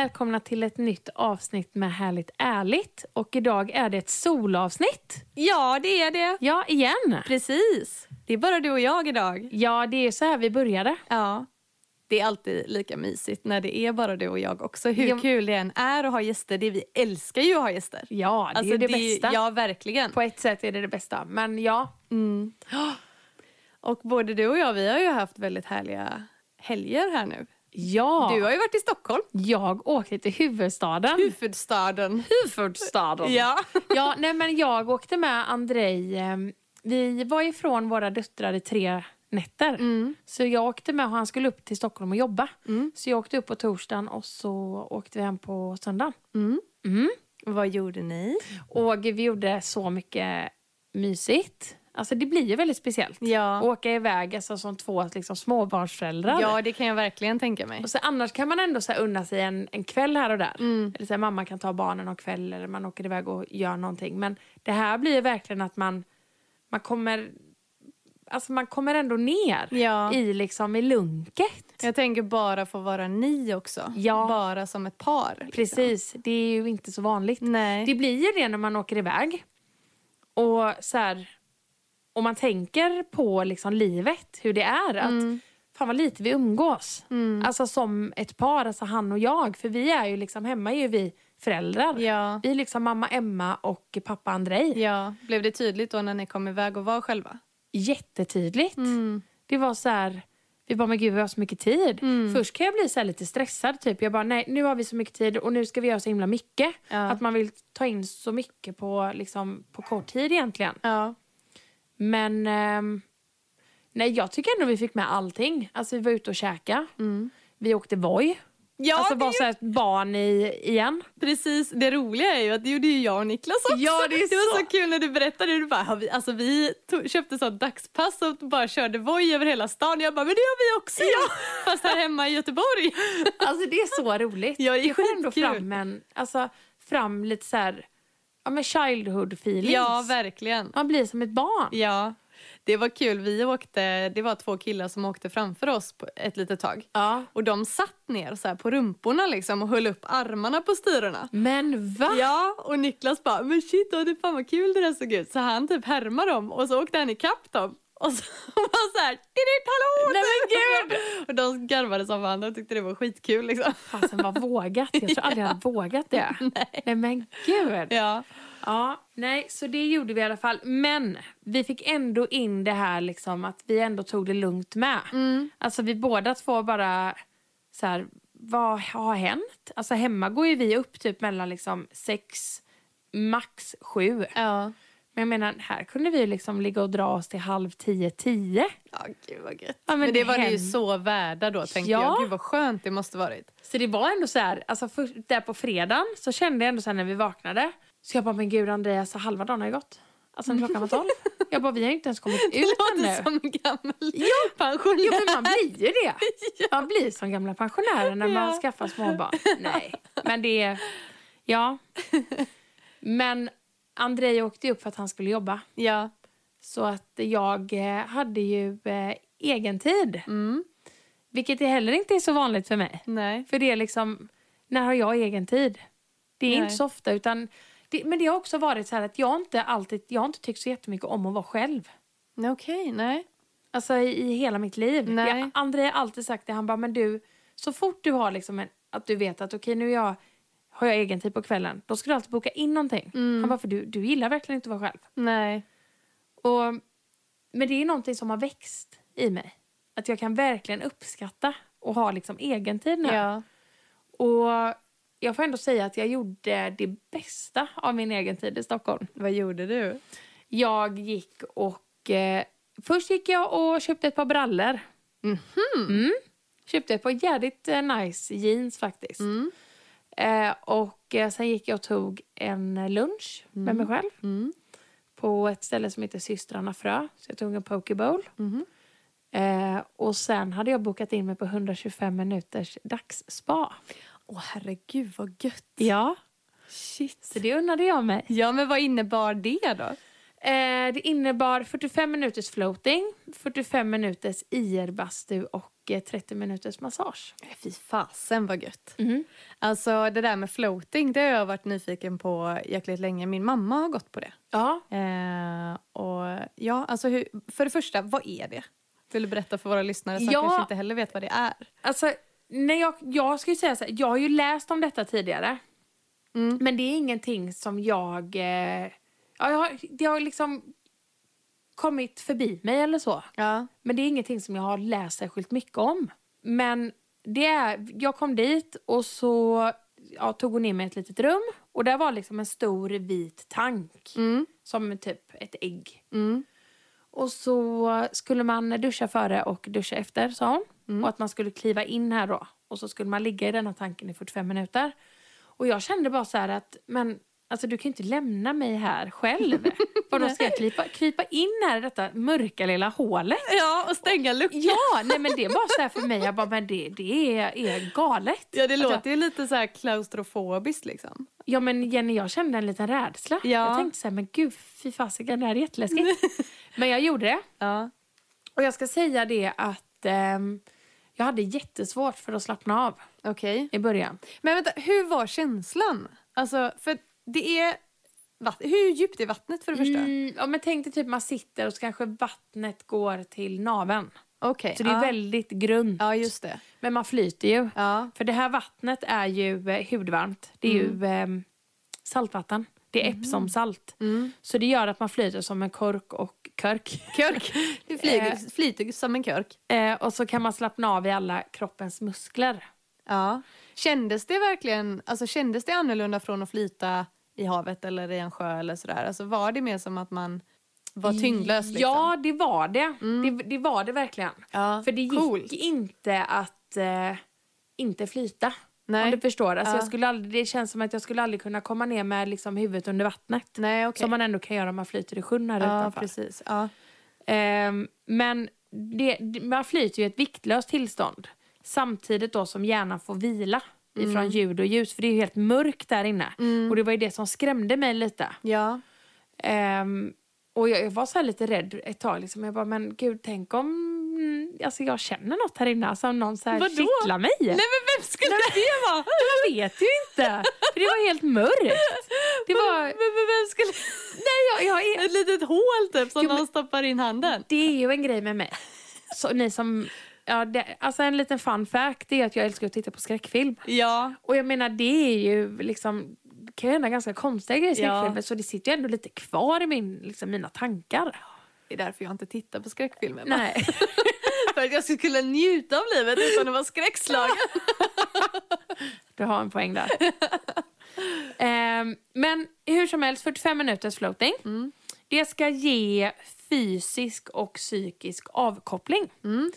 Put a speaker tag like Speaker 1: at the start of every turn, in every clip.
Speaker 1: Välkomna till ett nytt avsnitt med Härligt ärligt. Och idag är det ett solavsnitt.
Speaker 2: Ja, det är det.
Speaker 1: Ja, igen.
Speaker 2: Precis. Det är bara du och jag idag.
Speaker 1: Ja, det är så här vi började.
Speaker 2: Ja. Det är alltid lika mysigt när det är bara du och jag också. Hur
Speaker 1: Ja.
Speaker 2: kul det än är att ha gäster. Det vi älskar ju att ha gäster.
Speaker 1: Ja, det
Speaker 2: Alltså,
Speaker 1: är det, bästa.
Speaker 2: Ja, verkligen.
Speaker 1: På ett sätt är det det bästa. Men ja,
Speaker 2: Mm. Och både du och jag, vi har ju haft väldigt härliga helger här nu.
Speaker 1: Ja.
Speaker 2: Du har ju varit i Stockholm.
Speaker 1: Jag åkte till huvudstaden.
Speaker 2: Huvudstaden.
Speaker 1: Huvudstaden.
Speaker 2: Ja.
Speaker 1: Ja, nej men jag åkte med Andrei. eh, Vi var ifrån våra döttrar i tre nätter.
Speaker 2: Mm.
Speaker 1: Så jag åkte med och han skulle upp till Stockholm och jobba.
Speaker 2: Mm.
Speaker 1: Så jag åkte upp på torsdagen och så åkte vi hem på söndagen.
Speaker 2: Mm.
Speaker 1: Mm.
Speaker 2: Vad gjorde ni?
Speaker 1: Och vi gjorde så mycket mysigt. Alltså det blir ju väldigt speciellt.
Speaker 2: Ja.
Speaker 1: Åka iväg alltså, som två liksom, småbarnsföräldrar.
Speaker 2: Ja, det kan jag verkligen tänka mig.
Speaker 1: Och så annars kan man ändå så här, unna sig en, en kväll här och där.
Speaker 2: Mm.
Speaker 1: Eller så här, mamma kan ta barnen någon kväll eller man åker iväg och gör någonting. Men det här blir ju verkligen att man, man kommer Alltså man kommer ändå ner
Speaker 2: Ja.
Speaker 1: i liksom i lunket.
Speaker 2: Jag tänker bara få vara ni också.
Speaker 1: Ja.
Speaker 2: Bara som ett par. liksom.
Speaker 1: Precis, det är ju inte så vanligt.
Speaker 2: Nej.
Speaker 1: Det blir ju det när man åker iväg. Och så här, om man tänker på liksom livet, hur det är. Att
Speaker 2: Mm.
Speaker 1: Fan vad lite vi umgås.
Speaker 2: Mm.
Speaker 1: Alltså som ett par, alltså han och jag. För vi är ju liksom, hemma är ju vi föräldrar.
Speaker 2: Ja.
Speaker 1: Vi är liksom mamma Emma och pappa Andrei.
Speaker 2: ja. Blev det tydligt då när ni kom iväg och var själva?
Speaker 1: Jättetydligt.
Speaker 2: Mm.
Speaker 1: Det var så här, vi bara, men gud vi har så mycket tid.
Speaker 2: Mm.
Speaker 1: Först kan jag bli så lite stressad. Typ. Jag bara, nej nu har vi så mycket tid och nu ska vi göra så himla mycket.
Speaker 2: Ja.
Speaker 1: Att man vill ta in så mycket på, liksom, på kort tid egentligen.
Speaker 2: Ja.
Speaker 1: Men ehm, nej, jag tycker ändå vi fick med allting. Alltså vi var ute och käka.
Speaker 2: Mm.
Speaker 1: Vi åkte Voi.
Speaker 2: Ja,
Speaker 1: alltså
Speaker 2: det
Speaker 1: bara
Speaker 2: är ju-
Speaker 1: barn i, igen.
Speaker 2: Precis, det roliga är ju att det gjorde ju jag och Niklas också.
Speaker 1: Ja, det är
Speaker 2: det var
Speaker 1: så-
Speaker 2: så kul när du berättade. Du bara, "Har vi, alltså vi tog, köpte sånt dagspass och bara körde Voi över hela stan. Jag bara, men det gör vi också ja. Fast här hemma i Göteborg.
Speaker 1: Alltså det är så roligt.
Speaker 2: Ja, det är
Speaker 1: det får ändå
Speaker 2: skitkul.
Speaker 1: fram en, alltså fram lite så här, ja men childhood feelings.
Speaker 2: Ja, verkligen.
Speaker 1: Man blir som ett barn.
Speaker 2: Ja, det var kul. Vi åkte, det var två killar som åkte framför oss på ett litet tag.
Speaker 1: Ja.
Speaker 2: Och de satt ner så på rumporna liksom och höll upp armarna på styrorna.
Speaker 1: Men va?
Speaker 2: Ja, och Niklas bara, men shit, åh, det fan vad kul det där såg ut. Så han typ härmade dem och så åkte han ikapp dem. Och så var så här, "Diditt, hallå!
Speaker 1: Nej men gud!
Speaker 2: Och de garvade som fan och tyckte det var skitkul liksom.
Speaker 1: Fasen vad vågat. Jag tror aldrig jag hade vågat det.
Speaker 2: Nej.
Speaker 1: Nej men gud.
Speaker 2: Ja.
Speaker 1: Ja, nej, så det gjorde vi i alla fall. Men vi fick ändå in det här liksom att vi ändå tog det lugnt med.
Speaker 2: Mm.
Speaker 1: Alltså vi båda två bara så här, vad har hänt? Alltså hemma går ju vi upp typ mellan liksom sex, max sju.
Speaker 2: Ja.
Speaker 1: Men jag menar, här kunde vi liksom ligga och dra oss till halv tio, tio.
Speaker 2: Ja, gud vad gött.
Speaker 1: Ja, men
Speaker 2: men, det var ni ju
Speaker 1: hem-
Speaker 2: så värda då tänkte
Speaker 1: Ja.
Speaker 2: jag. Gud vad skönt det måste varit.
Speaker 1: Så det var ändå så här, alltså för, där på fredagen så kände jag ändå så här när vi vaknade. Så jag bara, men gud Andreas, halva dagen har ju gått. Alltså klockan var tolv. Jag bara, vi har inte ens kommit ut
Speaker 2: Det låter
Speaker 1: ännu.
Speaker 2: som en gammal pensionär.
Speaker 1: Jo men man blir ju det. Man blir som gamla pensionärer när man
Speaker 2: Ja.
Speaker 1: skaffar småbarn. Nej, men det är... Ja. Men Andrei åkte upp för att han skulle jobba.
Speaker 2: Ja.
Speaker 1: Så att jag eh, hade ju eh, egen tid.
Speaker 2: Mm.
Speaker 1: Vilket heller inte är så vanligt för mig.
Speaker 2: Nej.
Speaker 1: För det är liksom, när har jag egen tid? Det är
Speaker 2: Nej.
Speaker 1: inte så ofta utan... Det, men det har också varit så här att jag inte alltid, jag har inte tyckt så jättemycket om att vara själv.
Speaker 2: Okej, nej.
Speaker 1: Alltså i, i hela mitt liv.
Speaker 2: Nej.
Speaker 1: Jag, André har alltid sagt det, han bara, men du, så fort du har liksom en, att du vet att okej nu är jag, har jag egen tid på kvällen, då ska du alltid boka in någonting.
Speaker 2: Mm.
Speaker 1: Han bara, för du, du gillar verkligen inte att vara själv.
Speaker 2: Nej.
Speaker 1: Och, men det är någonting som har växt i mig. Att jag kan verkligen uppskatta och ha liksom egen tid nu.
Speaker 2: Ja.
Speaker 1: Och jag får ändå säga att jag gjorde det bästa av min egen tid i Stockholm.
Speaker 2: Vad gjorde du?
Speaker 1: Jag gick och... Eh, först gick jag och köpte ett par brallor.
Speaker 2: Mhm.
Speaker 1: Mm. Köpte ett par jävligt eh, nice jeans faktiskt.
Speaker 2: Mm.
Speaker 1: Eh, och eh, sen gick jag och tog en lunch med mig själv
Speaker 2: Mm.
Speaker 1: på ett ställe som heter Systrarna Frö. Så jag tog en pokeball.
Speaker 2: Mhm.
Speaker 1: Eh, och sen hade jag bokat in mig på 125 minuters dagsspa.
Speaker 2: Åh herregud vad gött.
Speaker 1: Ja.
Speaker 2: Shit.
Speaker 1: Så det unnade jag mig.
Speaker 2: Ja men vad innebar det då?
Speaker 1: Eh, det innebar 45 minuters floating, 45 minuters IR-bastu och 30 minuters massage.
Speaker 2: Fy fasen vad gött.
Speaker 1: Mhm.
Speaker 2: Alltså det där med floating det har jag varit nyfiken på jäkligt länge. Min mamma har gått på det.
Speaker 1: Ja.
Speaker 2: Eh, och ja, alltså hur, för det första, vad är det? Vill du berätta för våra lyssnare som
Speaker 1: Ja.
Speaker 2: kanske inte heller vet vad det är?
Speaker 1: Alltså, när jag, jag ska säga så här, jag har ju läst om detta tidigare.
Speaker 2: Mm.
Speaker 1: Men det är ingenting som jag... Eh, ja, jag har, det har liksom kommit förbi mig eller så.
Speaker 2: Ja.
Speaker 1: Men det är ingenting som jag har läst särskilt mycket om. Men det är, jag kom dit och så ja, tog hon in mig i ett litet rum. Och där var liksom en stor vit tank.
Speaker 2: Mm.
Speaker 1: Som typ ett ägg.
Speaker 2: Mm.
Speaker 1: Och så skulle man duscha före och duscha efter, sa hon.
Speaker 2: Mm.
Speaker 1: Och att man skulle kliva in här då. Och så skulle man ligga i denna tanken i 45 minuter. Och jag kände bara så här att, men alltså du kan ju inte lämna mig här själv. Vadå, ska jag krypa, krypa in här i detta mörka lilla hålet?
Speaker 2: Ja, och stänga luckan.
Speaker 1: Ja, nej men det var så här för mig, jag bara, men det, det är, är galet.
Speaker 2: Ja, det
Speaker 1: Att
Speaker 2: låter
Speaker 1: jag,
Speaker 2: ju lite så här klaustrofobiskt liksom.
Speaker 1: ja men Jenny, jag kände en liten rädsla.
Speaker 2: Ja.
Speaker 1: Jag tänkte så här, men gud, fy fasiken, det här är jätteläskigt. men jag gjorde det.
Speaker 2: Ja.
Speaker 1: Och jag ska säga det att ehm, jag hade jättesvårt för att slappna av
Speaker 2: Okej.
Speaker 1: i början.
Speaker 2: Men vänta, hur var känslan? Alltså, för det är... Vatt- hur djupt är vattnet för det första?
Speaker 1: Mm, ja, men tänk dig typ man sitter och så kanske vattnet går till naveln.
Speaker 2: Okej.
Speaker 1: Så det är
Speaker 2: ja.
Speaker 1: väldigt grunt.
Speaker 2: Ja, just det.
Speaker 1: Men man flyter ju.
Speaker 2: Ja.
Speaker 1: För det här vattnet är ju eh, hudvarmt. Det är ju eh, saltvatten. Det är Epsomsalt.
Speaker 2: Mm.
Speaker 1: Så det gör att man flyter som en kork och körk.
Speaker 2: Körk. Du flyger,
Speaker 1: Eh.
Speaker 2: flyter som en körk.
Speaker 1: Eh, och så kan man slappna av i alla kroppens muskler.
Speaker 2: Ja. Kändes det verkligen alltså, kändes det annorlunda från att flyta i havet eller i en sjö eller sådär? Alltså, var det mer som att man var tyngdlös? Liksom?
Speaker 1: Ja, det var det. det. Det var det verkligen.
Speaker 2: ja.
Speaker 1: För det gick
Speaker 2: Coolt.
Speaker 1: inte att eh, inte flyta.
Speaker 2: Nej.
Speaker 1: Om du förstår. Alltså
Speaker 2: Ja.
Speaker 1: jag skulle aldrig, det känns som att jag skulle aldrig kunna komma ner med liksom, huvudet under vattnet.
Speaker 2: Nej, okej.
Speaker 1: Som man ändå kan göra om man flyter i sjön här
Speaker 2: Ja,
Speaker 1: utanför.
Speaker 2: precis. Ja.
Speaker 1: Ehm, men det, man flyter ju i ett viktlöst tillstånd. Samtidigt då som hjärnan får vila ifrån
Speaker 2: Mm.
Speaker 1: ljud och ljus. För det är ju helt mörkt där inne. Och det var ju det som skrämde mig lite.
Speaker 2: ja.
Speaker 1: Ehm, och jag, jag var så här lite rädd ett tag. Liksom. Jag bara, men gud, tänk om mm, alltså, jag känner något här inne. Alltså om någon så här
Speaker 2: Vadå?
Speaker 1: kittlar mig.
Speaker 2: Nej, men vem skulle det vara?
Speaker 1: Jag vet ju inte. För det var helt mörkt. Det var...
Speaker 2: Men, men vem skulle...
Speaker 1: Nej, jag, jag är...
Speaker 2: Ett litet hål typ som
Speaker 1: Jo, men-
Speaker 2: någon stoppar in handen.
Speaker 1: Det är ju en grej med mig. Så ni som... Ja, det, alltså en liten fun fact är att jag älskar att titta på skräckfilm.
Speaker 2: Ja.
Speaker 1: Och jag menar det är ju liksom... Det kan ju hända ganska konstiga grejer i
Speaker 2: Ja.
Speaker 1: skräckfilmer så det sitter ju ändå lite kvar i min, liksom, mina tankar.
Speaker 2: Det är därför jag inte tittar på skräckfilmer.
Speaker 1: Nej.
Speaker 2: För att jag skulle njuta av livet utan att vara skräckslagen.
Speaker 1: Du har en poäng där. Ehm, men hur som helst, 45 minuters floating.
Speaker 2: Mm.
Speaker 1: Det ska ge fysisk och psykisk avkoppling.
Speaker 2: Mm.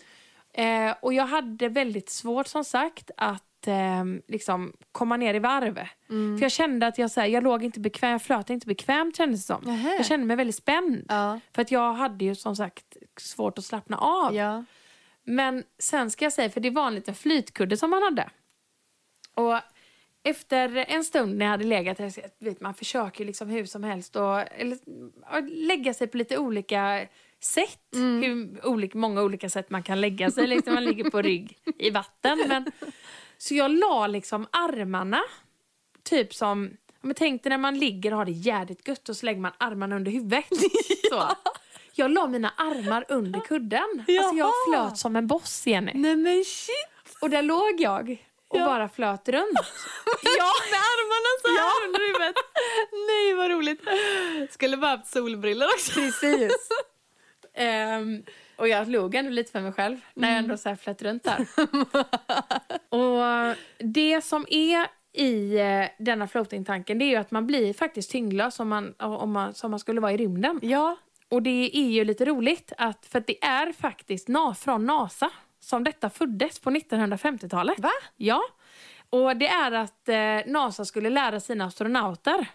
Speaker 1: Eh, och jag hade väldigt svårt som sagt att ehm, liksom komma ner i varv.
Speaker 2: Mm.
Speaker 1: För jag kände att jag, så här, jag låg inte bekvämt, jag flöt inte bekvämt kändes det som.
Speaker 2: Nähä.
Speaker 1: Jag kände mig väldigt spänd.
Speaker 2: Ja.
Speaker 1: För att jag hade ju som sagt svårt att slappna av.
Speaker 2: Ja.
Speaker 1: Men sen ska jag säga, för det var en liten flytkudde som man hade. Och efter en stund när jag hade legat vet man försöker liksom hur som helst och, eller, och lägga sig på lite olika sätt. Hur olika, många olika sätt man kan lägga sig. Liksom man ligger på rygg i vatten. Men, så jag la liksom armarna, typ som om jag tänkte när man ligger och har det jävligt gött och så lägger man armarna under huvudet. Så. Jag la mina armar under kudden. Alltså jag flöt som en boss, Jenny.
Speaker 2: Nej men shit!
Speaker 1: Och där låg jag och
Speaker 2: Ja.
Speaker 1: bara flöt runt.
Speaker 2: Ja, med armarna så här under huvudet. Nej vad roligt. Skulle bara haft solbrillor också.
Speaker 1: Precis. Ehm, och jag låg ändå lite för mig själv när jag ändå så här flöt runt där. och det som är i eh, denna floating-tanken det är ju att man blir faktiskt tyngdlös om man, om man, som man skulle vara i rymden.
Speaker 2: Ja.
Speaker 1: Och det är ju lite roligt att, för att det är faktiskt na, från NASA som detta föddes på 1950-talet.
Speaker 2: Va?
Speaker 1: Ja. Och det är att eh, NASA skulle lära sina astronauter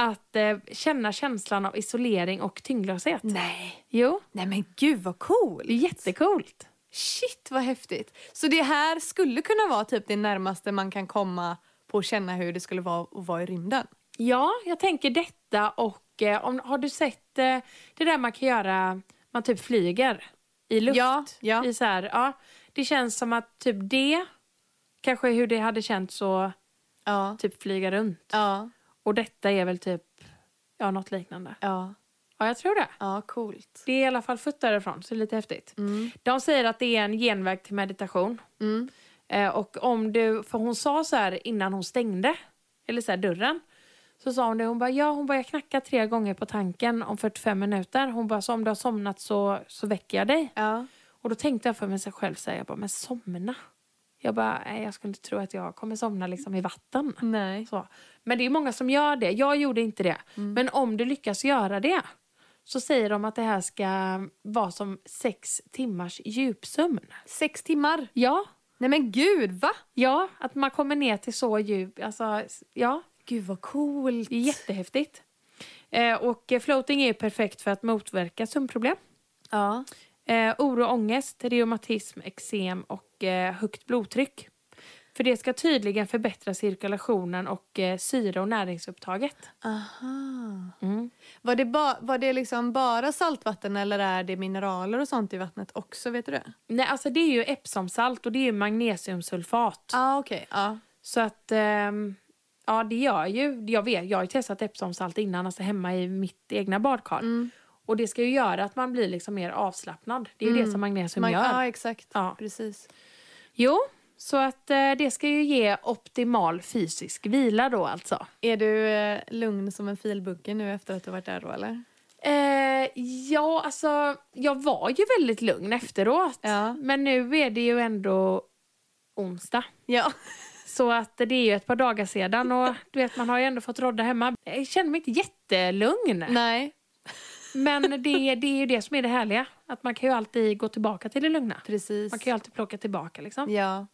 Speaker 1: att eh, känna känslan av isolering och tyngdlöshet.
Speaker 2: Nej.
Speaker 1: Jo,
Speaker 2: Nej men gud vad coolt.
Speaker 1: det är jättecoolt.
Speaker 2: Shit vad häftigt. Så det här skulle kunna vara typ det närmaste man kan komma på att känna hur det skulle vara att vara i rymden.
Speaker 1: Ja, jag tänker detta och eh, om, har du sett eh, det där man kan göra, man typ flyger i luft?
Speaker 2: Ja, ja.
Speaker 1: I så här, ja. Det känns som att typ det, kanske hur det hade känts att
Speaker 2: Ja.
Speaker 1: typ flyga runt.
Speaker 2: Ja.
Speaker 1: Och detta är väl typ, ja något liknande.
Speaker 2: Ja.
Speaker 1: Ja, jag tror det.
Speaker 2: Ja, coolt.
Speaker 1: Det är i alla fall fött därifrån, så det är lite häftigt.
Speaker 2: Mm.
Speaker 1: De säger att det är en genväg till meditation.
Speaker 2: Mm.
Speaker 1: Eh, och om du, för hon sa så här innan hon stängde, eller så här dörren, så sa hon det, hon bara, ja hon bara, jag knackar tre gånger på tanken om 45 minuter. Hon bara, så om du har somnat så, så väcker jag dig.
Speaker 2: Ja.
Speaker 1: Och då tänkte jag för mig själv så här, jag bara, men somna? Jag bara, nej jag skulle inte tro att jag kommer somna liksom i vatten.
Speaker 2: Nej.
Speaker 1: Så. Men det är många som gör det. Jag gjorde inte det. Men om du lyckas göra det så säger de att det här ska vara som sex timmars djupsömn.
Speaker 2: Sex timmar?
Speaker 1: Ja,
Speaker 2: Nej men gud, va?
Speaker 1: ja att man kommer ner till så djup. Alltså, ja,
Speaker 2: Gud vad coolt.
Speaker 1: jättehäftigt. Eh, och eh, floating är perfekt för att motverka sömnproblem.
Speaker 2: Ja.
Speaker 1: Eh, oro, ångest, reumatism, eksem och eh, högt blodtryck. För det ska tydligen förbättra cirkulationen och eh, syre och näringsupptaget.
Speaker 2: Aha.
Speaker 1: Mm.
Speaker 2: Var det, ba- var det liksom bara saltvatten eller är det mineraler och sånt i vattnet också? Vet du det?
Speaker 1: Nej, alltså det är ju Epsomsalt och det är ju magnesiumsulfat.
Speaker 2: Ah, okej. Ja.
Speaker 1: Så att, ehm, ja det gör ju, jag vet, jag har ju testat Epsomsalt innan, alltså hemma i mitt egna badkar.
Speaker 2: Mm.
Speaker 1: Och det ska ju göra att man blir liksom mer avslappnad. Det är ju det
Speaker 2: Mm.
Speaker 1: som magnesium
Speaker 2: Man-
Speaker 1: gör.
Speaker 2: Ja, exakt.
Speaker 1: Ja.
Speaker 2: Precis.
Speaker 1: Jo, så att eh, det ska ju ge optimal fysisk vila då alltså.
Speaker 2: Är du eh, lugn som en filbunke nu efter att du varit där då eller?
Speaker 1: Eh, ja, alltså jag var ju väldigt lugn efteråt.
Speaker 2: Ja.
Speaker 1: Men nu är det ju ändå onsdag.
Speaker 2: Ja.
Speaker 1: Så att det är ju ett par dagar sedan och du vet man har ju ändå fått rodda hemma. Jag känner mig inte jättelugn.
Speaker 2: Nej,
Speaker 1: Men det, det är ju det som är det härliga. Att man kan ju alltid gå tillbaka till det lugna.
Speaker 2: precis.
Speaker 1: Man kan ju alltid plocka tillbaka liksom.
Speaker 2: Ja.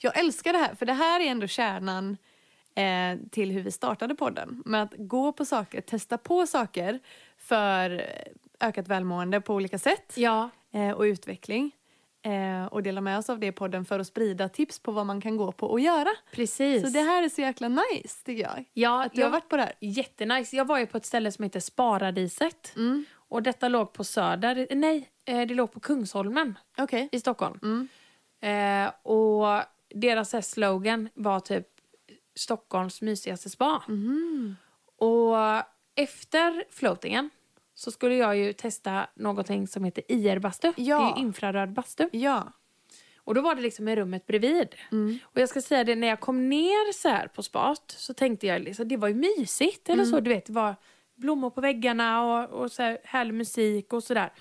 Speaker 2: Jag älskar det här, för det här är ändå kärnan eh, till hur vi startade podden. Med att gå på saker, testa på saker för ökat välmående på olika sätt
Speaker 1: Ja,
Speaker 2: eh, och utveckling. Eh, och dela med oss av det i podden för att sprida tips på vad man kan gå på och göra.
Speaker 1: precis.
Speaker 2: Så det här är så jäkla nice tycker jag.
Speaker 1: ja,
Speaker 2: Att du har varit på det här.
Speaker 1: Jättenice. Jag var ju på ett ställe som heter Sparadiset.
Speaker 2: Mm.
Speaker 1: Och detta låg på Söder. Nej, eh, det låg på Kungsholmen
Speaker 2: Okej.
Speaker 1: i Stockholm.
Speaker 2: Mm.
Speaker 1: Eh, och deras här slogan var typ Stockholms mysigaste spa.
Speaker 2: Mhm.
Speaker 1: Och efter floatingen så skulle jag ju testa någonting som heter IR-bastu.
Speaker 2: Ja.
Speaker 1: Det är ju infraröd bastu.
Speaker 2: Ja.
Speaker 1: Och då var det liksom i rummet bredvid.
Speaker 2: Mm.
Speaker 1: Och jag ska säga det, när jag kom ner så här på spat så tänkte jag liksom, det var ju mysigt. Eller så, du vet, det var blommor på väggarna och, och så här härlig musik och sådär.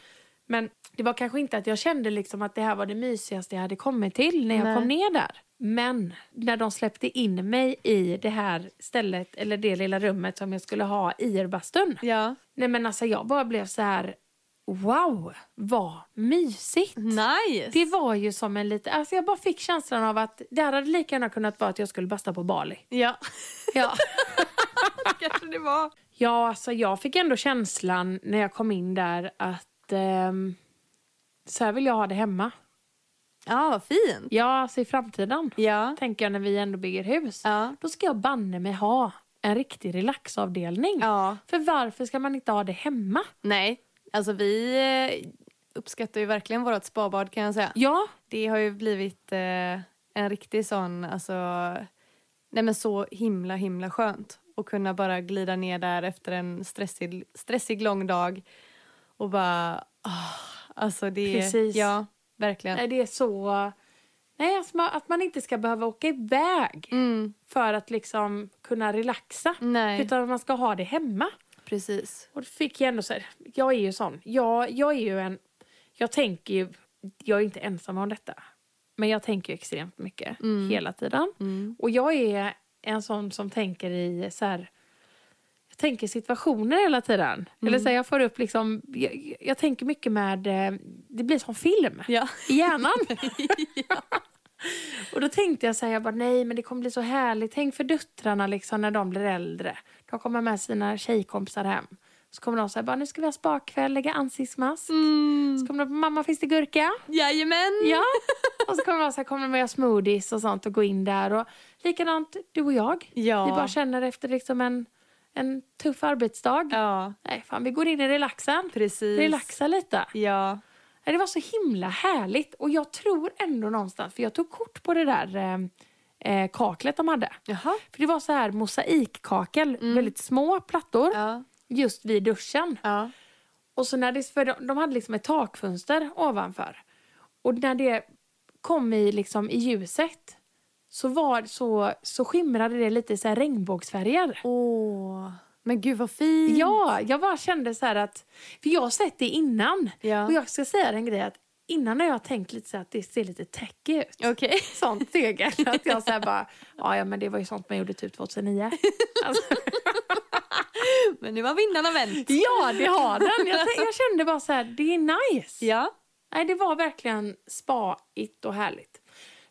Speaker 1: Men det var kanske inte att jag kände liksom att det här var det mysigaste jag hade kommit till när jag
Speaker 2: Nej.
Speaker 1: kom ner där. Men när de släppte in mig i det här stället, eller det lilla rummet som jag skulle ha i bastun.
Speaker 2: Ja.
Speaker 1: Nej men alltså jag bara blev så här, wow, vad mysigt.
Speaker 2: Nice!
Speaker 1: Det var ju som en liten... Alltså jag bara fick känslan av att det hade lika gärna kunnat vara att jag skulle basta på Bali.
Speaker 2: Ja,
Speaker 1: Ja.
Speaker 2: kanske det var.
Speaker 1: ja, alltså jag fick ändå känslan när jag kom in där att ehm, så här vill jag ha det hemma.
Speaker 2: Ja, vad fint.
Speaker 1: Ja, alltså i framtiden.
Speaker 2: Ja.
Speaker 1: Tänker jag när vi ändå bygger hus.
Speaker 2: Ja.
Speaker 1: Då ska jag banne mig ha en riktig relaxavdelning.
Speaker 2: ja.
Speaker 1: För varför ska man inte ha det hemma?
Speaker 2: Nej, alltså vi eh, uppskattar ju verkligen vårt spabad kan jag säga.
Speaker 1: Ja,
Speaker 2: Det har ju blivit eh, en riktig sån, alltså, nej men så himla himla skönt. att kunna bara glida ner där efter en stressig, stressig lång dag och bara, ah, alltså det
Speaker 1: Precis.
Speaker 2: ja, verkligen.
Speaker 1: nej, det är så... Nej, alltså man, att man inte ska behöva åka iväg
Speaker 2: Mm,
Speaker 1: för att liksom kunna relaxa.
Speaker 2: nej,
Speaker 1: Utan att man ska ha det hemma.
Speaker 2: precis.
Speaker 1: Och då fick jag ändå så här, jag är ju sån. Jag, jag är ju en... jag tänker ju, jag är inte ensam om detta, men jag tänker ju extremt mycket
Speaker 2: Mm.
Speaker 1: hela tiden.
Speaker 2: Mm.
Speaker 1: Och jag är en sån som tänker i så här, tänker situationer hela tiden. Eller så här, jag får upp liksom, jag, jag tänker mycket med, eh, det blir som film
Speaker 2: Ja.
Speaker 1: i hjärnan. Och då tänkte jag så här, jag bara nej men det kommer bli så härligt. Tänk för döttrarna liksom när de blir äldre. De kommer med sina tjejkompisar hem. Så kommer de säga bara nu ska vi ha spakväll, lägga ansiktsmask.
Speaker 2: Mm.
Speaker 1: Så kommer de mamma finns det gurka?
Speaker 2: Jajamän!
Speaker 1: Ja. Och så kommer de så här, kommer de med göra smoothies och sånt och gå in där. Och likadant du och jag.
Speaker 2: Ja.
Speaker 1: Vi bara känner efter liksom en, en tuff arbetsdag.
Speaker 2: Ja,
Speaker 1: Nej fan vi går in i relaxen.
Speaker 2: precis.
Speaker 1: Relaxa lite.
Speaker 2: Ja.
Speaker 1: Det var så himla härligt. Och jag tror ändå någonstans, för jag tog kort på det där eh, eh, kaklet de hade.
Speaker 2: Jaha.
Speaker 1: För det var så här mosaikkakel, väldigt små plattor,
Speaker 2: Ja.
Speaker 1: just vid duschen.
Speaker 2: Ja.
Speaker 1: Och så när det, för de, de hade liksom ett takfönster ovanför. Och när det kom i, liksom, i ljuset så, var, så, så skimrade det lite så här regnbågsfärger.
Speaker 2: Åh. Men gud vad fint.
Speaker 1: Ja, jag bara kände så här att... För jag har sett det innan.
Speaker 2: Ja.
Speaker 1: Och jag ska säga en grej att innan har jag tänkt lite så att det ser lite techy ut.
Speaker 2: Okej.
Speaker 1: Sånt tegel. Att jag så bara, ja, ja men det var ju sånt man gjorde typ 2009. Alltså,
Speaker 2: Men nu har vindarna vänt.
Speaker 1: ja, det har den. Jag, jag kände bara så här, det är nice.
Speaker 2: Ja.
Speaker 1: Nej, det var verkligen spa-igt och härligt.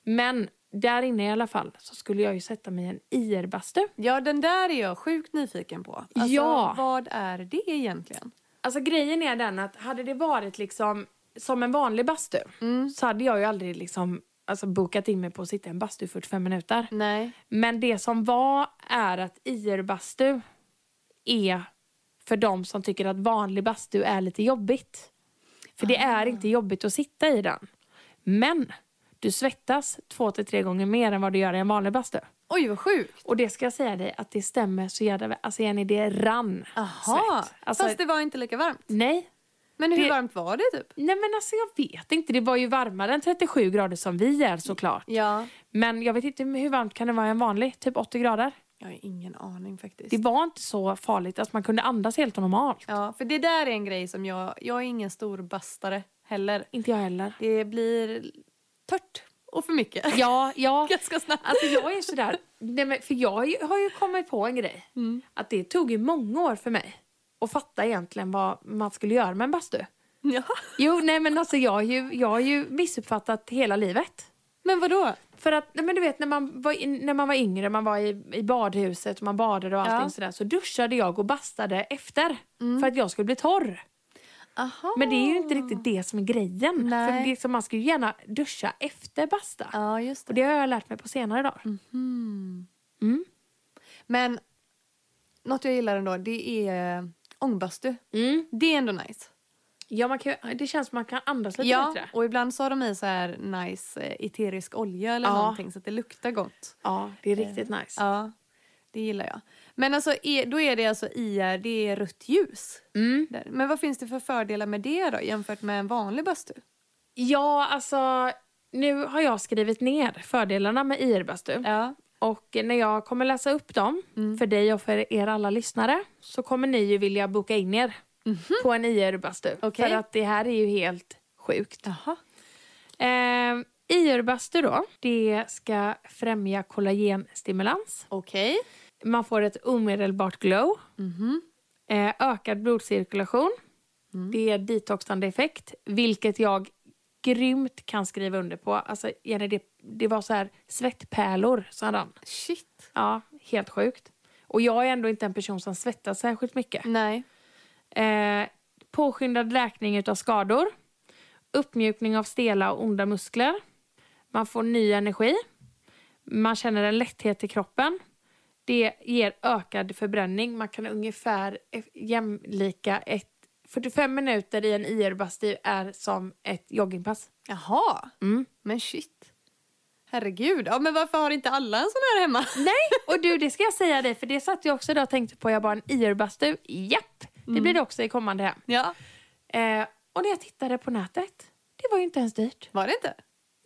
Speaker 1: Men där inne i alla fall så skulle jag ju sätta mig i en IR-bastu.
Speaker 2: Ja, den där är jag sjukt nyfiken på. Alltså,
Speaker 1: Ja.
Speaker 2: Vad är det egentligen?
Speaker 1: Alltså grejen är den att hade det varit liksom som en vanlig bastu
Speaker 2: Mm.
Speaker 1: så hade jag ju aldrig liksom alltså, bokat in mig på att sitta i en bastu i 45 minuter.
Speaker 2: Nej.
Speaker 1: Men det som var är att IR-bastu är för de som tycker att vanlig bastu är lite jobbigt. För det är inte jobbigt att sitta i den. Men du svettas två till tre gånger mer än vad du gör i en vanlig bastu.
Speaker 2: Oj, vad sjukt.
Speaker 1: Och det ska jag säga dig att det stämmer så jävla väl. Alltså Jenny, det rann
Speaker 2: Aha.
Speaker 1: Alltså,
Speaker 2: Fast det var inte lika varmt.
Speaker 1: Nej,
Speaker 2: Men hur
Speaker 1: det-
Speaker 2: varmt var det typ?
Speaker 1: Nej men alltså jag vet inte. Det var ju varmare än 37 grader som vi är såklart.
Speaker 2: Ja.
Speaker 1: Men jag vet inte hur varmt kan det vara i en vanlig? Typ 80 grader?
Speaker 2: Jag har ingen aning faktiskt.
Speaker 1: Det var inte så farligt. Alltså man kunde andas helt normalt.
Speaker 2: Ja, för det där är en grej som jag... Jag är ingen stor bastare heller.
Speaker 1: Inte jag heller.
Speaker 2: Det blir tört och för mycket.
Speaker 1: Ja, ja.
Speaker 2: Ganska snabbt.
Speaker 1: Alltså jag är sådär. Nej, men för jag har ju, kommit på en grej.
Speaker 2: Mm.
Speaker 1: Att det tog ju många år för mig att fatta egentligen vad man skulle göra med en bastu.
Speaker 2: Ja.
Speaker 1: Jo, nej men alltså jag har ju, jag har ju missuppfattat hela livet.
Speaker 2: Men vad då?
Speaker 1: För att, nej men du vet när man var, när man var yngre, man var i, i badhuset man badade och allting
Speaker 2: Ja.
Speaker 1: sådär. Så duschade jag och bastade efter. För att jag skulle bli torr.
Speaker 2: Aha.
Speaker 1: Men det är ju inte riktigt det som är grejen.
Speaker 2: Nej.
Speaker 1: För det liksom, man ska ju gärna duscha efter basta.
Speaker 2: Ja, just
Speaker 1: Och
Speaker 2: det.
Speaker 1: det har jag lärt mig på senare dagar.
Speaker 2: Mhm.
Speaker 1: Mm.
Speaker 2: Men något jag gillar ändå, det är eh, ångbastu.
Speaker 1: Mm.
Speaker 2: Det är ändå nice.
Speaker 1: Ja, man kan, det känns som man kan andas lite
Speaker 2: Ja,
Speaker 1: bättre.
Speaker 2: och ibland så har de i så här nice eh, eterisk olja eller
Speaker 1: Ja.
Speaker 2: någonting så att det luktar gott.
Speaker 1: Ja, det är riktigt nice.
Speaker 2: Ja, det gillar jag. Men alltså, är, då är det alltså IR, det är rött ljus.
Speaker 1: Mm.
Speaker 2: Men vad finns det för fördelar med det då jämfört med en vanlig bastu?
Speaker 1: Ja, alltså nu har jag skrivit ner fördelarna med IR-bastu.
Speaker 2: Ja.
Speaker 1: Och när jag kommer läsa upp dem
Speaker 2: Mm.
Speaker 1: för dig och för er alla lyssnare så kommer ni ju vilja boka in er på en IR-bastu.
Speaker 2: Okej.
Speaker 1: För att det här är ju helt sjukt.
Speaker 2: Jaha.
Speaker 1: Eh, IR-bastu då, det ska främja kollagenstimulans.
Speaker 2: Okej.
Speaker 1: Man får ett omedelbart glow.
Speaker 2: Mhm.
Speaker 1: Eh, ökad blodcirkulation.
Speaker 2: Mm.
Speaker 1: Det är detoxande effekt, vilket jag grymt kan skriva under på. Alltså, Jenny, det, det var så här svettpärlor, sa han.
Speaker 2: Shit.
Speaker 1: Ja, helt sjukt. Och jag är ändå inte en person som svettas särskilt mycket.
Speaker 2: Nej.
Speaker 1: Eh, påskyndad läkning av skador. Uppmjukning av stela och onda muskler. Man får ny energi. Man känner en lätthet i kroppen. Det ger ökad förbränning. Man kan ungefär jämlika ett 45 minuter i en IR-bastu är som ett joggingpass.
Speaker 2: Jaha.
Speaker 1: Mm.
Speaker 2: Men shit. Herregud. Ja, men varför har inte alla en sån här hemma?
Speaker 1: Nej, och du det ska jag säga dig för det satt jag också och tänkte på. Jag bara en IR-bastu, japp! Det blir det också i kommande hem.
Speaker 2: Ja.
Speaker 1: Eh, och när jag tittade på nätet, det var ju inte ens dyrt.
Speaker 2: Var det inte?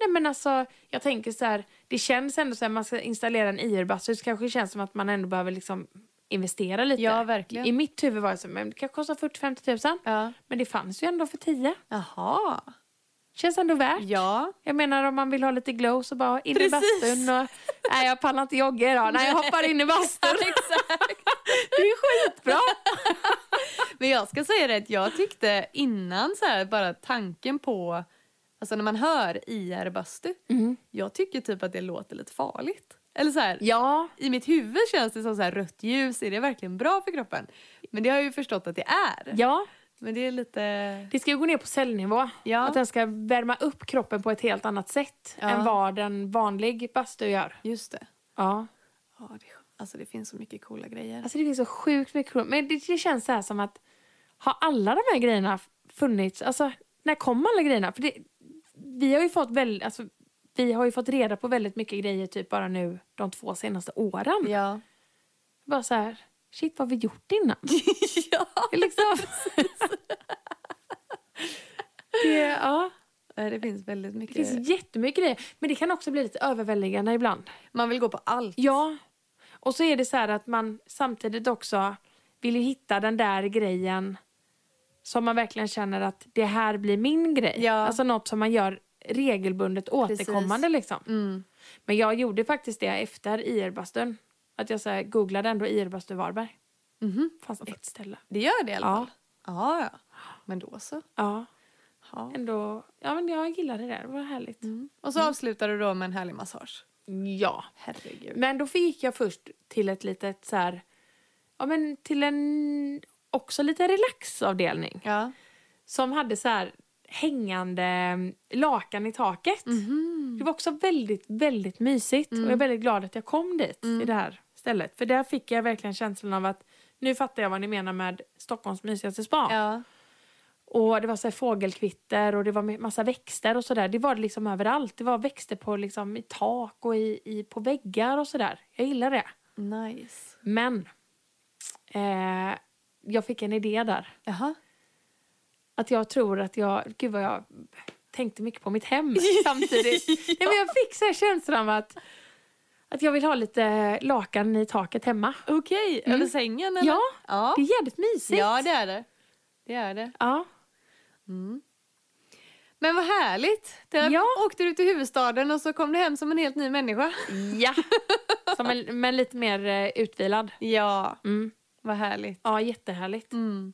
Speaker 1: Nej men alltså, jag tänker så här, det känns ändå så här, man ska installera en IR-bastu så kanske det känns som att man ändå behöver liksom investera lite.
Speaker 2: Ja, verkligen.
Speaker 1: I mitt huvud var det så, men det kan kosta 40-50 tusen.
Speaker 2: Ja.
Speaker 1: Men det fanns ju ändå för 10.
Speaker 2: Jaha.
Speaker 1: Känns ändå värt.
Speaker 2: Ja.
Speaker 1: Jag menar om man vill ha lite glow så bara in i
Speaker 2: Precis.
Speaker 1: bastun och... Nej jag pallar inte jogga idag. Nej jag hoppar in i bastun.
Speaker 2: Exakt.
Speaker 1: Det är skitbra.
Speaker 2: Men jag ska säga det att jag tyckte innan så här, bara tanken på, alltså när man hör IR-bastu, jag tycker typ att det låter lite farligt. Eller så här,
Speaker 1: Ja.
Speaker 2: i mitt huvud känns det som så här rött ljus, är det verkligen bra för kroppen? Men det har jag ju förstått att det är.
Speaker 1: Ja.
Speaker 2: Men det är lite...
Speaker 1: Det ska ju gå ner på cellnivå.
Speaker 2: Ja.
Speaker 1: Att den ska värma upp kroppen på ett helt annat sätt
Speaker 2: Ja.
Speaker 1: än vad en vanlig bastu gör.
Speaker 2: Just det.
Speaker 1: Ja.
Speaker 2: Ja, det, alltså det finns så mycket coola grejer.
Speaker 1: Alltså det finns så sjukt mycket coolt. Men det, det känns så här som att har alla de här grejerna funnits? Alltså när kom alla grejerna? För det, vi har ju fått väldigt, alltså, vi har ju fått reda på väldigt mycket grejer typ bara nu de två senaste åren.
Speaker 2: Ja.
Speaker 1: Bara så här, shit vad har vi gjort innan?
Speaker 2: ja.
Speaker 1: Det liksom... det, ja,
Speaker 2: Det finns väldigt
Speaker 1: det
Speaker 2: mycket.
Speaker 1: finns jättemycket grejer. Men det kan också bli lite överväldigande ibland.
Speaker 2: Man vill gå på allt.
Speaker 1: Ja. Och så är det så här att man samtidigt också vill ju hitta den där grejen som man verkligen känner att det här blir min grej.
Speaker 2: Ja.
Speaker 1: Alltså något som man gör regelbundet återkommande liksom.
Speaker 2: Mm.
Speaker 1: Men jag gjorde faktiskt det efter IR-bastun. Att jag så här, googlade ändå IR-bastu Varberg.
Speaker 2: Mhm.
Speaker 1: fanns ett ställe.
Speaker 2: Det gör det i alla
Speaker 1: Ja.
Speaker 2: fall? Ja. ja. Men då så.
Speaker 1: Ja,
Speaker 2: Ja.
Speaker 1: ändå. Ja, men jag gillade det. Det var härligt.
Speaker 2: Mm. Och så avslutar du då med en härlig massage.
Speaker 1: Ja.
Speaker 2: Herregud.
Speaker 1: Men då fick jag först till ett litet så här, ja men till en också lite relaxavdelning
Speaker 2: Ja.
Speaker 1: som hade så här hängande lakan i taket.
Speaker 2: Mhm.
Speaker 1: Det var också väldigt, väldigt mysigt och jag är väldigt glad att jag kom dit i det här stället. För där fick jag verkligen känslan av att nu fattar jag vad ni menar med Stockholms mysigaste spa.
Speaker 2: Ja.
Speaker 1: Och det var så fågelkvitter och det var massa växter och sådär. Det var det liksom överallt. Det var växter på liksom i tak och i, i, på väggar och sådär. Jag gillar det.
Speaker 2: Nice.
Speaker 1: Men eh, jag fick en idé där.
Speaker 2: Jaha.
Speaker 1: Att jag tror att jag... Gud vad jag tänkte mycket på mitt hem samtidigt. Nej, men jag fick så här känslan av att, att jag vill ha lite lakan i taket hemma.
Speaker 2: Okej,
Speaker 1: Mm.
Speaker 2: över sängen eller?
Speaker 1: Ja,
Speaker 2: ja.
Speaker 1: det är jävligt mysigt.
Speaker 2: Ja, det är det. Det är det.
Speaker 1: Ja.
Speaker 2: Men vad härligt. Där
Speaker 1: Ja.
Speaker 2: åkte du till huvudstaden och så kom du hem som en helt ny människa.
Speaker 1: ja. Som en, men lite mer eh, utvilad.
Speaker 2: Ja,
Speaker 1: Mm.
Speaker 2: Vad härligt.
Speaker 1: Ja, jättehärligt.
Speaker 2: Mm.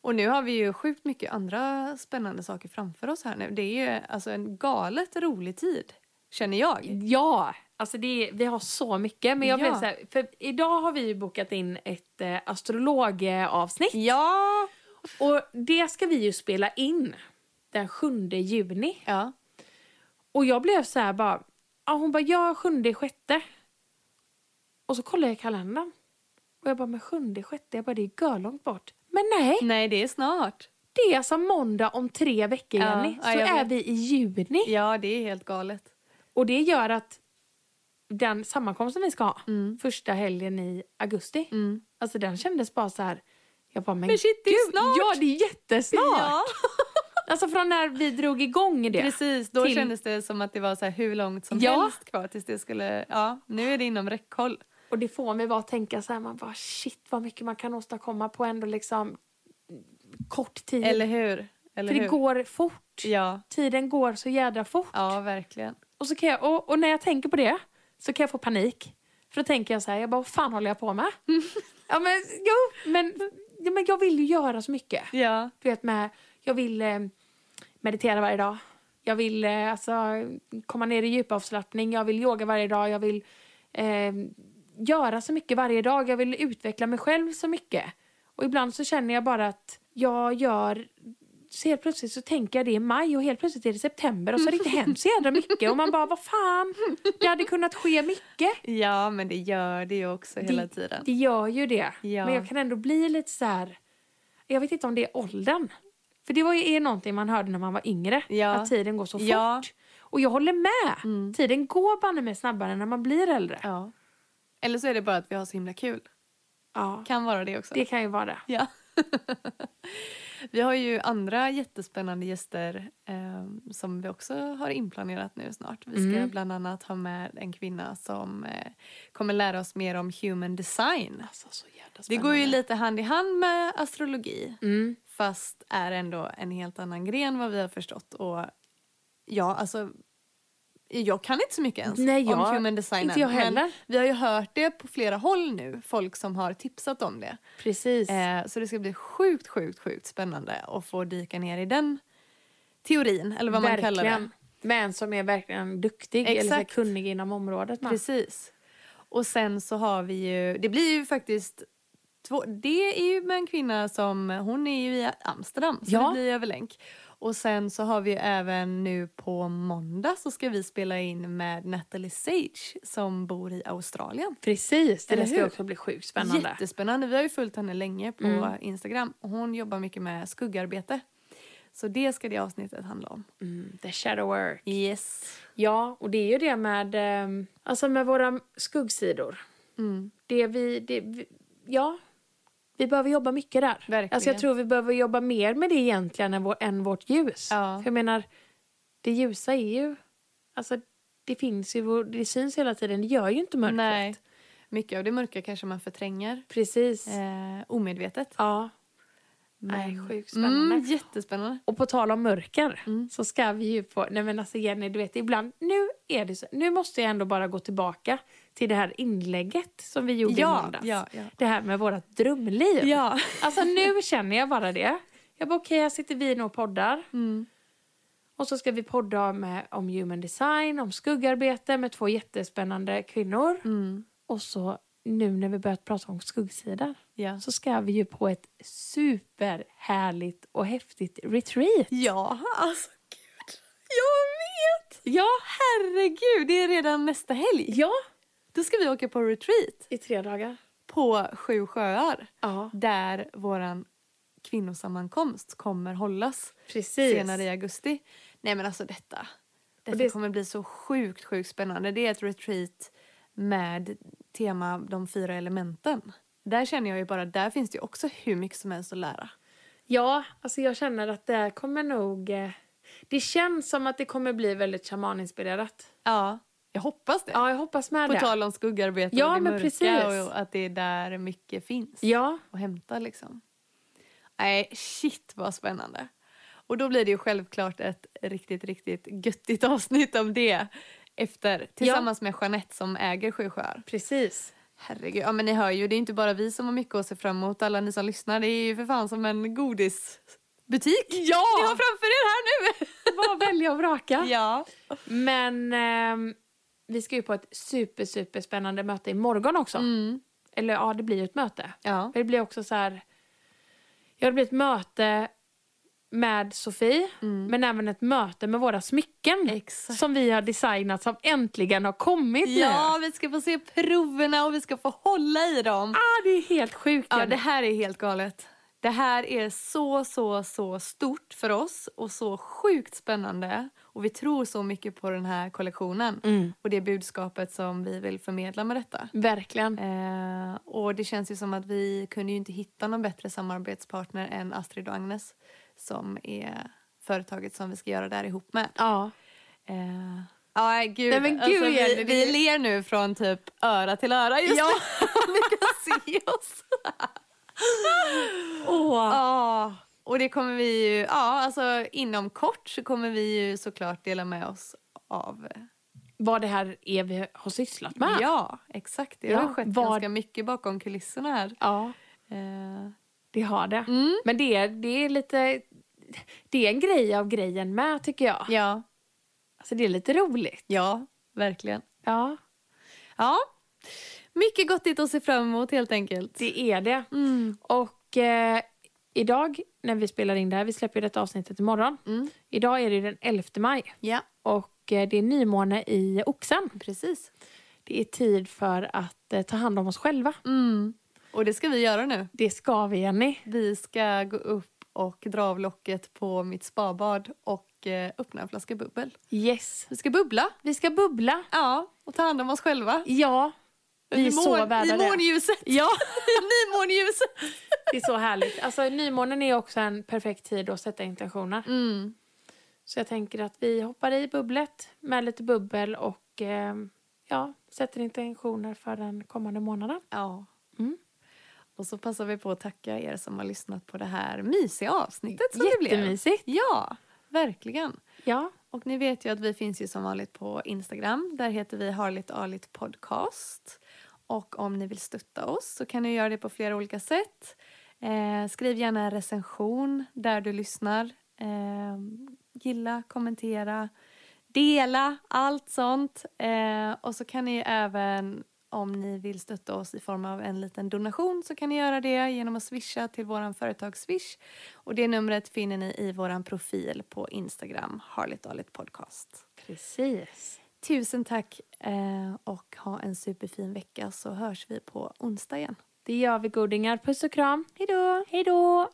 Speaker 2: Och nu har vi ju sjukt mycket andra spännande saker framför oss här nu. Det är ju alltså en galet rolig tid, känner jag.
Speaker 1: Ja, alltså det är, vi har så mycket. Men jag
Speaker 2: Ja.
Speaker 1: vill säga, för idag har vi bokat in ett eh, astrologavsnitt.
Speaker 2: Ja!
Speaker 1: Och det ska vi ju spela in den 7 juni.
Speaker 2: Ja.
Speaker 1: Och jag blev så här bara, ja, hon bara, ja, sjunde sjätte. Och så kollade jag i kalendern. Och jag bara, men sjunde sjätte, jag bara, det är görlångt bort. Men nej,
Speaker 2: Nej, det är snart.
Speaker 1: det är alltså måndag om tre veckor,
Speaker 2: Ja,
Speaker 1: Jenny.
Speaker 2: ja,
Speaker 1: Så
Speaker 2: jag
Speaker 1: är vi i juni.
Speaker 2: Ja, det är helt galet.
Speaker 1: Och det gör att den sammankomsten vi ska ha,
Speaker 2: Mm.
Speaker 1: första helgen i augusti,
Speaker 2: Mm.
Speaker 1: alltså den kändes bara så här, jag bara, men,
Speaker 2: Men shit, det är
Speaker 1: gud,
Speaker 2: snart!
Speaker 1: Ja, det är jättesnart!
Speaker 2: Ja,
Speaker 1: Alltså från när vi drog igång det.
Speaker 2: precis. Då
Speaker 1: Till-
Speaker 2: kändes det som att det var så här hur långt som
Speaker 1: Ja.
Speaker 2: helst kvar tills det skulle... Ja, nu är det inom räckhåll.
Speaker 1: Och det får mig bara att tänka så här, man bara shit vad mycket man kan åstadkomma på ändå liksom kort tid.
Speaker 2: Eller hur? Eller
Speaker 1: För det
Speaker 2: hur?
Speaker 1: går fort.
Speaker 2: Ja,
Speaker 1: Tiden går så jädra fort.
Speaker 2: ja, verkligen.
Speaker 1: Och, så kan jag, och, och när jag tänker på det så kan jag få panik. För då tänker jag så här, jag bara, vad fan håller jag på med? ja, men, jo, men, ja, men jag vill ju göra så mycket.
Speaker 2: Ja,
Speaker 1: Du vet med, jag vill eh, meditera varje dag. Jag vill eh, alltså, komma ner i djupavslappning. Jag vill yoga varje dag. Jag vill eh, göra så mycket varje dag. Jag vill utveckla mig själv så mycket. Och ibland så känner jag bara att jag gör... Så helt plötsligt så tänker jag det i maj och helt plötsligt är det september och så har det inte hänt så jädra mycket. Och man bara, vad fan, det hade kunnat ske mycket.
Speaker 2: ja men det gör det ju också hela
Speaker 1: det,
Speaker 2: tiden.
Speaker 1: Det gör ju det.
Speaker 2: Ja.
Speaker 1: Men jag kan ändå bli lite så här... Jag vet inte om det är åldern. För det var ju är någonting man hörde när man var yngre.
Speaker 2: Ja.
Speaker 1: Att tiden går så fort.
Speaker 2: Ja.
Speaker 1: Och jag håller med.
Speaker 2: Mm.
Speaker 1: Tiden går banne mig snabbare när man blir äldre.
Speaker 2: Ja. Eller så är det bara att vi har så himla kul.
Speaker 1: Ja.
Speaker 2: Kan vara det också.
Speaker 1: Det kan ju vara det.
Speaker 2: Ja. Vi har ju andra jättespännande gäster eh, som vi också har inplanerat nu snart. Vi ska
Speaker 1: Mm.
Speaker 2: bland annat ha med en kvinna som eh, kommer lära oss mer om human design.
Speaker 1: Alltså,
Speaker 2: Det går ju lite hand i hand med astrologi
Speaker 1: Mm.
Speaker 2: Fast är ändå en helt annan gren vad vi har förstått. Och ja, alltså jag kan inte så mycket ens
Speaker 1: Nej,
Speaker 2: om
Speaker 1: jag-
Speaker 2: human design
Speaker 1: Inte jag
Speaker 2: än, men
Speaker 1: heller.
Speaker 2: vi har ju hört det på flera håll nu, folk som har tipsat om det.
Speaker 1: Precis.
Speaker 2: Eh, så det ska bli sjukt, sjukt, sjukt spännande att få dyka ner i den teorin, eller vad man kallar det.
Speaker 1: Verkligen. Men som är verkligen duktig eller
Speaker 2: Exakt.
Speaker 1: kunnig inom området. Man.
Speaker 2: Precis. Och sen så har vi ju, det blir ju faktiskt två, det är ju med en kvinna som, hon är ju i Amsterdam så
Speaker 1: Ja.
Speaker 2: det blir över länk. Och sen så har vi ju även nu på måndag så ska vi spela in med Natalie Sage som bor i Australien.
Speaker 1: Precis, det
Speaker 2: Eller
Speaker 1: ska
Speaker 2: hur?
Speaker 1: också bli sjukt spännande.
Speaker 2: Jättespännande, vi har ju följt henne länge på
Speaker 1: Mm.
Speaker 2: Instagram hon jobbar mycket med skuggarbete. Så det ska det avsnittet handla om.
Speaker 1: Mm, the shadow work.
Speaker 2: Yes.
Speaker 1: Ja, och det är ju det med, ehm, alltså med våra skuggsidor.
Speaker 2: Mm.
Speaker 1: Det vi, det, vi, ja, vi behöver jobba mycket där.
Speaker 2: Verkligen.
Speaker 1: Alltså jag tror vi behöver jobba mer med det egentligen än, vår, än vårt ljus.
Speaker 2: Ja.
Speaker 1: För jag menar, det ljusa är ju, alltså det finns ju, det syns hela tiden, det gör ju inte mörkret.
Speaker 2: Nej, mycket av det mörka kanske man förtränger
Speaker 1: Precis.
Speaker 2: eh, omedvetet.
Speaker 1: Ja. Nej, sjukt spännande.
Speaker 2: Mm, jättespännande.
Speaker 1: Och på tal om mörker
Speaker 2: Mm.
Speaker 1: så ska vi ju på, nej men alltså Jenny du vet ibland, nu är det så, nu måste jag ändå bara gå tillbaka till det här inlägget som vi gjorde i
Speaker 2: Ja,
Speaker 1: måndags.
Speaker 2: ja, ja.
Speaker 1: Det här med vårat drömliv.
Speaker 2: Ja.
Speaker 1: Alltså nu känner jag bara det. Jag bara okej, här sitter vi och poddar.
Speaker 2: Mm.
Speaker 1: Och så ska vi podda med, om human design, om skuggarbete med två jättespännande kvinnor.
Speaker 2: Mm.
Speaker 1: Och så nu när vi börjat prata om skuggsidor
Speaker 2: Ja.
Speaker 1: så ska vi ju på ett superhärligt och häftigt retreat.
Speaker 2: ja, alltså gud. Jag vet!
Speaker 1: Ja,
Speaker 2: Herregud, det är redan nästa helg.
Speaker 1: ja.
Speaker 2: Då ska vi åka på retreat
Speaker 1: I tre dagar.
Speaker 2: på Sju sjöar.
Speaker 1: Ja,
Speaker 2: Där våran kvinnosammankomst kommer hållas
Speaker 1: precis.
Speaker 2: senare i augusti. Nej men alltså detta. Detta
Speaker 1: det-
Speaker 2: kommer bli så sjukt, sjukt spännande. Det är ett retreat med tema de fyra elementen. Där känner jag ju bara, där finns det ju också hur mycket som helst att lära.
Speaker 1: Ja, alltså jag känner att det kommer nog... eh, Det känns som att det kommer bli väldigt shamaninspirerat.
Speaker 2: Ja, jag hoppas det.
Speaker 1: Ja, jag hoppas med
Speaker 2: På
Speaker 1: det.
Speaker 2: tal om skuggarbete
Speaker 1: Ja,
Speaker 2: och det
Speaker 1: men
Speaker 2: mörka
Speaker 1: precis.
Speaker 2: och att det är där mycket finns
Speaker 1: Ja,
Speaker 2: att hämta liksom. Nej, shit vad spännande. Och då blir det ju självklart ett riktigt, riktigt göttigt avsnitt om det efter tillsammans med Jeanette som äger Sju sjöar.
Speaker 1: precis.
Speaker 2: Herregud, ja men ni hör ju, det är inte bara vi som har mycket att se fram emot, alla ni som lyssnar, det är ju för fan som en godisbutik.
Speaker 1: Ja!
Speaker 2: Ni har framför er här nu!
Speaker 1: Bara välja och vraka.
Speaker 2: Ja.
Speaker 1: Men ehm, vi ska ju på ett super, super spännande möte imorgon också.
Speaker 2: Mm.
Speaker 1: Eller ja, det blir ju ett möte.
Speaker 2: Ja.
Speaker 1: Det blir också så här... Ja, det blir ett möte med Sofie, men även ett möte med våra smycken.
Speaker 2: Exakt.
Speaker 1: Som vi har designat som äntligen har kommit
Speaker 2: Ja,
Speaker 1: nu.
Speaker 2: vi ska få se proverna och vi ska få hålla i dem.
Speaker 1: Ah, det är helt sjukt.
Speaker 2: Ja, det här är helt galet. Det här är så, så, så stort för oss och så sjukt spännande. Och vi tror så mycket på den här kollektionen
Speaker 1: Mm,
Speaker 2: och det budskapet som vi vill förmedla med detta.
Speaker 1: verkligen.
Speaker 2: Eh, och det känns ju som att vi kunde ju inte hitta någon bättre samarbetspartner än Astrid och Agnes som är företaget som vi ska göra det här ihop med.
Speaker 1: Ja.
Speaker 2: Eh, Ja, gud.
Speaker 1: Nej, men
Speaker 2: alltså,
Speaker 1: gud,
Speaker 2: vi,
Speaker 1: Jenny, det-
Speaker 2: vi ler nu från typ öra till öra just
Speaker 1: Ja.
Speaker 2: nu. Ni kan se oss.
Speaker 1: Åh.
Speaker 2: Ja, och det kommer vi ju, ja alltså inom kort så kommer vi ju såklart dela med oss av.
Speaker 1: Vad det här är vi har sysslat med.
Speaker 2: Ja, exakt. Det
Speaker 1: Ja,
Speaker 2: har skett
Speaker 1: vad-
Speaker 2: ganska mycket bakom kulisserna här.
Speaker 1: Ja,
Speaker 2: Eh,
Speaker 1: det har det.
Speaker 2: mm.
Speaker 1: Men det är, det är lite... Det är en grej av grejen med, tycker jag.
Speaker 2: Ja,
Speaker 1: Alltså, det är lite roligt.
Speaker 2: ja, verkligen.
Speaker 1: Ja,
Speaker 2: Ja, mycket gottigt att se fram emot helt enkelt.
Speaker 1: det är det.
Speaker 2: Mm.
Speaker 1: Och eh, idag, när vi spelar in det här, vi släpper ju detta avsnittet imorgon.
Speaker 2: Mm.
Speaker 1: Idag är det den 11 maj
Speaker 2: Ja,
Speaker 1: och eh, det är nymåne i Oxen.
Speaker 2: precis.
Speaker 1: Det är tid för att eh, ta hand om oss själva.
Speaker 2: Mm. Och det ska vi göra nu.
Speaker 1: Det ska vi, Jenny.
Speaker 2: Vi ska gå upp och dra av locket på mitt spabad och eh, öppna en flaska bubbel.
Speaker 1: Yes.
Speaker 2: Vi ska bubbla.
Speaker 1: Vi ska bubbla.
Speaker 2: Ja, och ta hand om oss själva.
Speaker 1: Ja, Vi är så värda
Speaker 2: I
Speaker 1: det.
Speaker 2: månljuset.
Speaker 1: Ja,
Speaker 2: I nymånljuset.
Speaker 1: det är så härligt. Alltså nymånen är också en perfekt tid att sätta intentioner.
Speaker 2: Mm.
Speaker 1: Så jag tänker att vi hoppar i bubblet med lite bubbel och eh, ja, sätter intentioner för den kommande månaden.
Speaker 2: Ja.
Speaker 1: Mm.
Speaker 2: Och så passar vi på att tacka er som har lyssnat på det här mysiga avsnittet som det blev.
Speaker 1: Jättemysigt.
Speaker 2: Ja, verkligen.
Speaker 1: Ja,
Speaker 2: Och ni vet ju att vi finns ju som vanligt på Instagram. Där heter vi Harligt Arligt Podcast. Och om ni vill stötta oss så kan ni göra det på flera olika sätt. Eh, skriv gärna en recension där du lyssnar. Eh, gilla, kommentera, dela, allt sånt. Eh, och så kan ni även om ni vill stötta oss i form av en liten donation så kan ni göra det genom att swisha till vår företagsswish. Och det numret finner ni i vår profil på Instagram, Harligt Arligt Podcast.
Speaker 1: precis.
Speaker 2: Tusen tack eh, och ha en superfin vecka så hörs vi på onsdag igen.
Speaker 1: Det gör vi godingar. Puss och kram.
Speaker 2: Hej då!
Speaker 1: Hej då!